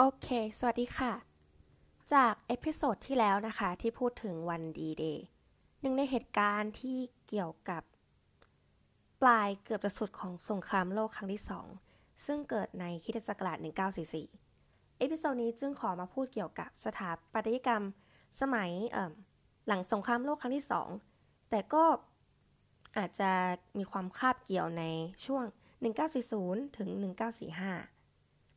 โอเค สวัสดีค่ะ จาก episode ที่แล้วนะคะ ที่พูดถึงวันดีเดย์หนึ่งในเหตุการณ์ที่เกี่ยวกับ ปลายเกือบจะสุดของสงครามโลกครั้งที่สองซึ่งเกิดในคริสต์ศักราช 1944 episode นี้จึงขอมาพูดเกี่ยวกับสถาปัตยกรรมสมัยหลังสงครามโลกครั้งที่สองแต่ก็อาจจะมีความคาบเกี่ยวในช่วง 1940 ถึง 1945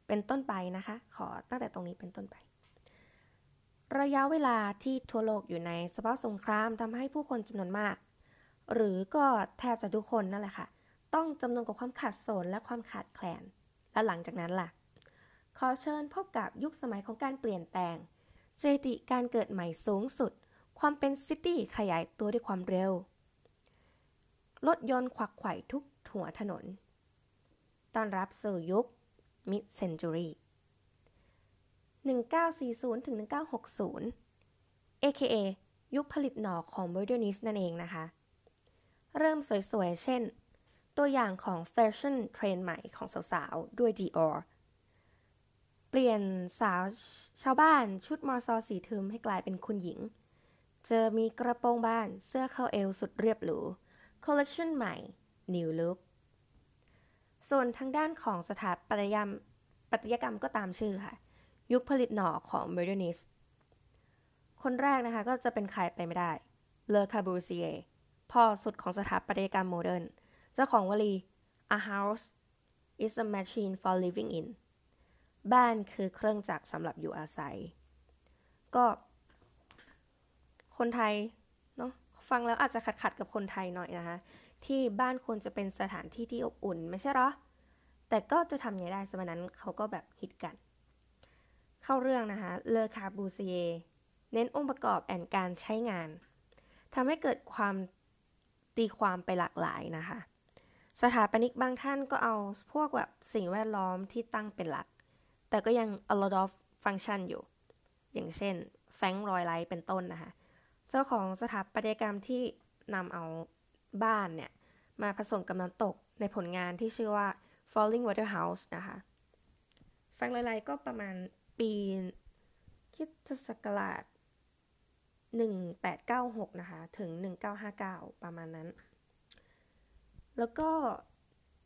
เป็นต้นไปนะคะ ขอตั้งแต่ตรงนี้เป็นต้นไป ระยะเวลาที่ทั่วโลกอยู่ในสภาพสงครามทำให้ผู้คนจำนวนมาก หรือก็แทบจะทุกคนนั่นแหละค่ะ ต้องจำนวนกับความขาดโซนและความขาดแคลน และหลังจากนั้นล่ะ ขอเชิญพบกับยุคสมัยของการเปลี่ยนแปลงสถิติการเกิดใหม่สูงสุด ความเป็นซิตี้ขยายตัวด้วยความเร็ว รถยนต์ขวักไขว่ทุกหัวถนน ต้อนรับสู่ยุค Mid Century 1940ถึง1960 AKA ยุคผลิตหนอของ Modernist นั่นเองนะคะ เริ่มสวยๆ เช่น ตัวอย่างของแฟชั่นเทรนด์ใหม่ของสาวๆ ด้วย Dior เปลี่ยนสาวชาวบ้านชุดมอซอสีทึมให้กลายเป็นคุณหญิง เจอมีกระโปรงบานเสื้อเข้าเอวสุดเรียบหรู คอลเลคชันใหม่ New Look ส่วนทางด้านของสถาปัตยกรรมปัตยกรรมก็ตามชื่อค่ะ ยุคผลิตหน่อของ Modernist คนแรกนะคะก็จะเป็นใครไปไม่ได้ เลอกอร์บูซีเยพ่อสุดของสถาปัตยกรรมโมเดิร์น เจ้าของวลี a house is a machine for living in บ้านคือเครื่องจักรสำหรับอยู่อาศัย ก็ คนไทยเนาะฟังแล้วอาจจะขัดขัดกับคนไทยหน่อยนะคะ ที่บ้านควรจะเป็นสถานที่ที่อบอุ่นไม่ใช่หรอ แต่ก็จะทำไงได้สมัยนั้นเขาก็แบบคิดกัน เข้าเรื่องนะคะ เลอคาบูซีเยเน้นองค์ประกอบแอนการใช้งานทำให้เกิดความตีความไปหลากหลายนะคะ สถาปนิกบางท่านก็เอาพวกแบบสิ่งแวดล้อมที่ตั้งเป็นหลัก แต่ก็ยัง a lot of function อยู่ อย่างเช่นแฟงรอยไลท์เป็นต้นนะคะ เจ้าของสถาปัตยกรรมที่นำเอา บ้านเนี่ย มาผสมกับน้ำตกในผลงานที่ชื่อว่า Falling Water House นะคะ ฟังไลๆก็ประมาณปีคิดศักราช1896 นะคะ ถึง 1959 ประมาณนั้น แล้วก็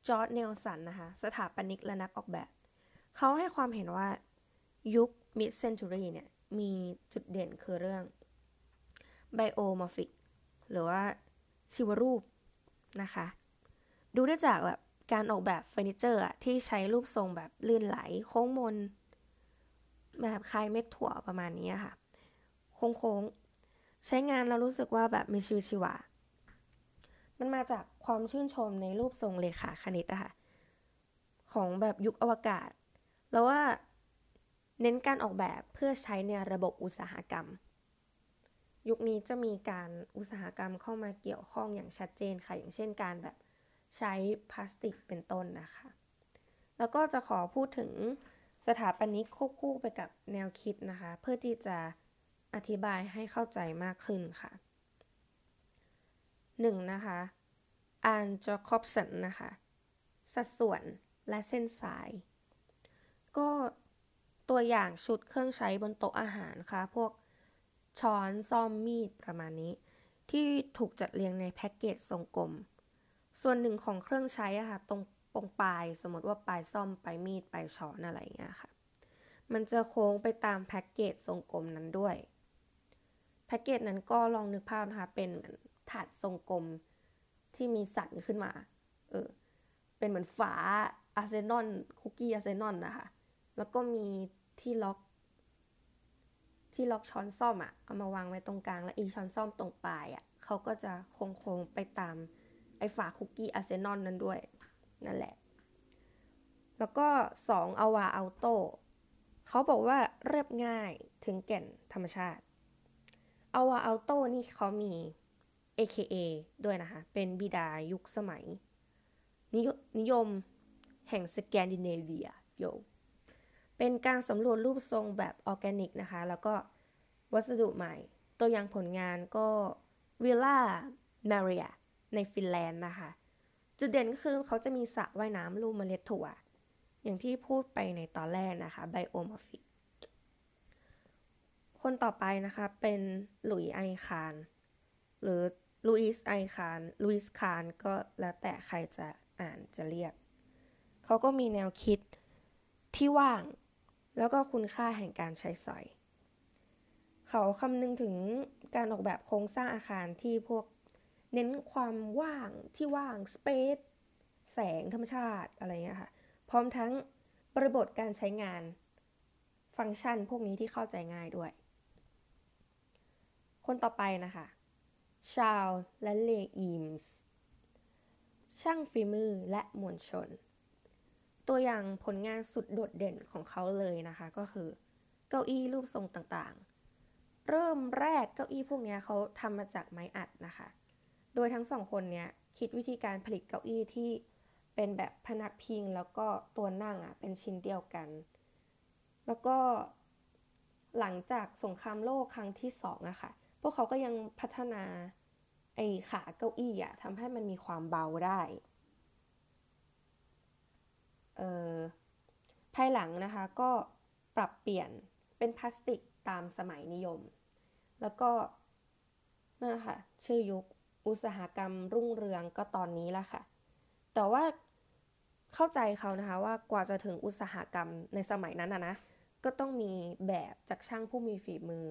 จอร์จ เนลสันนะคะ สถาปนิกและนักออกแบบ เขาให้ความเห็นว่ายุค mid century เนี่ย มีจุดเด่นคือเรื่อง biomorphic หรือว่า ชีวรูปนะคะ ดูได้จากแบบการออกแบบเฟอร์นิเจอร์ที่ใช้รูปทรงแบบลื่นไหล โค้งมน แบบคล้ายเม็ดถั่วประมาณนี้ค่ะ โค้งๆ ใช้งานเรารู้สึกว่าแบบมีชีวิตชีวา มันมาจากความชื่นชมในรูปทรงเลขาคณิตอะค่ะ ของแบบยุคอวกาศ แล้วว่าเน้นการออกแบบเพื่อใช้ในระบบอุตสาหกรรม ยุคนี้จะมีการอุตสาหกรรมเข้ามาเกี่ยวข้องอย่างชัดเจนค่ะ อย่างเช่นการแบบใช้พลาสติกเป็นต้นนะคะ แล้วก็จะขอพูดถึงสถาปนิกควบคู่ไปกับแนวคิดนะคะ เพื่อที่จะอธิบายให้เข้าใจมากขึ้นค่ะ 1. นะคะอันจอคอบสันนะคะ สัดส่วนและเส้นสาย ก็ตัวอย่างชุดเครื่องใช้บนโต๊ะอาหารค่ะ พวก ช้อนซ่อมมีดประมาณนี้ ที่ถูกจัดเรียงในแพ็กเกจทรงกลม ส่วนหนึ่งของเครื่องใช้อะค่ะตรงปงปลายสมมติว่าปลายซ่อมปลายมีดปลายช้อนอะไรเงี้ยค่ะ มันจะโค้งไปตามแพ็กเกจทรงกลมนั้นด้วยแพ็กเกจนั้นก็ลองนึกภาพนะคะ เป็นเหมือนถาดทรงกลมที่มีสันขึ้นมา เออ เป็นเหมือนฝาอาร์เซนอลคุกกี้อาร์เซนอลนะคะ แล้วก็มีที่ล็อก ที่ล็อกช้อนซ่อมอะเอามาวางไว้ตรงกลาง และอีช้อนซ่อมตรงปลายอะเขาก็จะโค้งๆไปตามไอฝาคุกกี้อาร์เซนอลนั้นด้วย นั่นแหละ แล้วก็2อวาอัลโตเขาบอกว่าเรียบง่ายถึงแก่นธรรมชาติอวาอัลโตนี่เขามี AKA ด้วยนะคะ เป็นบิดายุคสมัย นิยมแห่งสแกนดิเนเวียโย เป็นการสำรวจรูปทรงแบบออร์แกนิกนะคะ แล้วก็วัสดุใหม่ ตัวอย่างผลงานก็วิลล่ามาริอาในฟินแลนด์นะคะ จุดเด่นก็คือเขาจะมีสระว่ายน้ำรูปเมล็ดถั่ว อย่างที่พูดไปในตอนแรกนะคะ biomorphic คนต่อไปนะคะเป็นหลุยส์ไอคานหรือลุยส์ไอคานลุยส์คานก็แล้วแต่ใครจะอ่านจะเรียก เขาก็มีแนวคิดที่ว่าง แล้วก็คุณค่าแห่งการใช้สอย เขาคำนึงถึงการออกแบบโครงสร้างอาคารที่พวกเน้นความว่างที่ว่างสเปซแสงธรรมชาติอะไรเงี้ยค่ะ พร้อมทั้งบริบทการใช้งานฟังก์ชันพวกนี้ที่เข้าใจง่ายด้วย คนต่อไปนะคะชาวและเลอีมส์ช่างฝีมือและมวลชน ตัวอย่างผลงานสุดโดดเด่นของเขาเลยนะคะ ก็คือ เก้าอี้รูปทรงต่างๆ เริ่มแรกเก้าอี้พวกนี้เขาทำมาจากไม้อัดนะคะ โดยทั้งสองคนเนี้ยคิดวิธีการผลิตเก้าอี้ที่เป็นแบบพนักพิงแล้วก็ตัวนั่งอะเป็นชิ้นเดียวกัน แล้วก็หลังจากสงครามโลกครั้งที่สองอะคะ่ะ พวกเขาก็ยังพัฒนาไอ้ขาเก้าอี้อะทำให้มันมีความเบาได้ ภายหลังนะคะก็ปรับเปลี่ยนเป็นพลาสติกตามสมัยนิยม แล้วก็นั่นค่ะชื่อยุคอุตสาหกรรมรุ่งเรืองก็ตอนนี้ละค่ะ แต่ว่าเข้าใจเขานะคะว่ากว่าจะถึงอุตสาหกรรมในสมัยนั้นนะนะก็ต้องมีแบบจากช่างผู้มีฝีมือ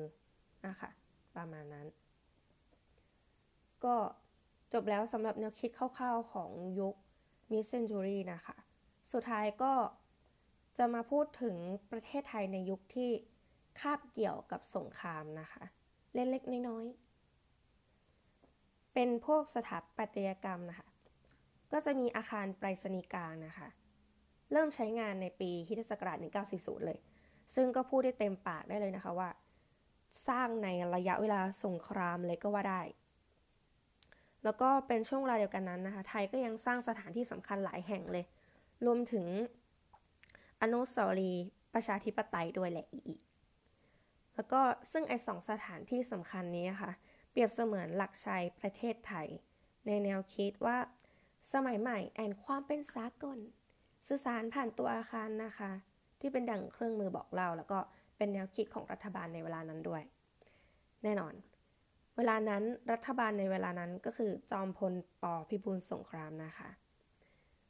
นะคะประมาณนั้น ก็จบแล้วสำหรับแนวคิดคร่าวๆของยุค mid century นะคะ สุดท้ายก็จะมาพูดถึงประเทศไทยในยุคที่คาบเกี่ยวกับสงครามนะคะ เล็กๆน้อยๆ เป็นพวกสถาปัตยกรรมนะคะ ก็จะมีอาคารไปรษณีย์กลางนะคะ เริ่มใช้งานในปีคิศักราช1940 เลย ซึ่งก็พูดได้เต็มปากได้เลยนะคะว่า สร้างในระยะเวลาสงครามเลยก็ว่าได้ แล้วก็เป็นช่วงเวลาเดียวกันนั้นนะคะ ไทยก็ยังสร้างสถานที่สำคัญหลายแห่งเลย รวมถึงอนุสาวรีย์ประชาธิปไตยด้วยแหละอีก แล้วก็ซึ่งไอ้สองสถานที่สำคัญนี้ค่ะ เปรียบเสมือนหลักชัยประเทศไทย ในแนวคิดว่า สมัยใหม่แอนความเป็นสากล สื่อสารผ่านตัวอาคารนะคะ ที่เป็นดั่งเครื่องมือบอกเล่า แล้วก็เป็นแนวคิดของรัฐบาลในเวลานั้นด้วย แน่นอน เวลานั้นรัฐบาลในเวลานั้นก็คือจอมพลปพิบูลสงครามนะคะ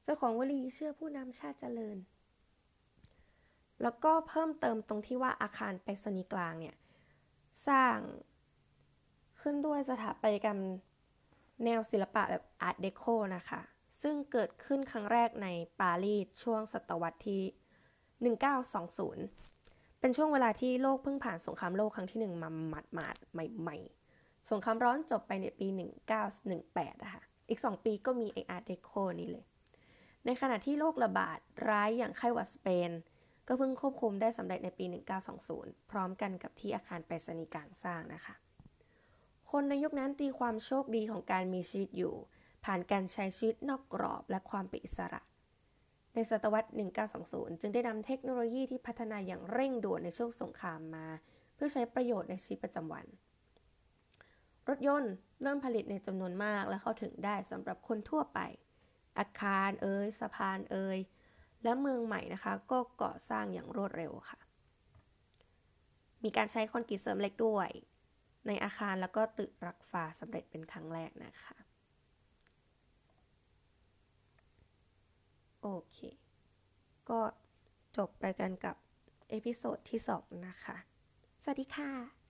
เจ้าของวลีเชื่อผู้นำชาติเจริญ แล้วก็เพิ่มเติมตรงที่ว่าอาคารไปรษณีย์กลางเนี่ย สร้างขึ้นด้วยสถาปัตยกรรมแนวศิลปะแบบอาร์ตเดโคนะคะ ซึ่งเกิดขึ้นครั้งแรกในปารีสช่วงศตวรรษที่ 1920 เป็นช่วงเวลาที่โลกเพิ่งผ่านสงครามโลกครั้งที่หนึ่งมาหมาดหมาดใหม่ๆ สงครามร้อนจบไปในปี 1918นะคะอีก 2 ปีก็มีไออาร์ตเดโคนี้เลย ในขณะที่โรคระบาดร้ายอย่างไข้หวัดสเปน ก็เพิ่งควบคุมได้สำเร็จในปี 1920 พร้อมกันกับที่อาคารไปรษณีย์การสร้างนะคะ คนในยุคนั้นตีความโชคดีของการมีชีวิตอยู่ ผ่านการใช้ชีวิตนอกกรอบและความเป็นอิสระ ในศตวรรษ 1920 จึงได้นำเทคโนโลยีที่พัฒนาอย่างเร่งด่วนในช่วงสงครามมา เพื่อใช้ประโยชน์ในชีวิตประจำวันรถยนต์เริ่มผลิตในจำนวนมากและเข้าถึงได้สำหรับคนทั่วไป อาคารเอ่ยสะพานเอ่ยและเมืองใหม่นะคะ ก็ก่อสร้างอย่างรวดเร็วค่ะ มีการใช้คอนกรีตเสริมเหล็กด้วย ในอาคารแล้วก็ตึกรักฟ้าสำเร็จเป็นครั้งแรกนะคะ โอเค ก็จบไปกันกับเอพิโซดที่ 2 นะคะ สวัสดีค่ะ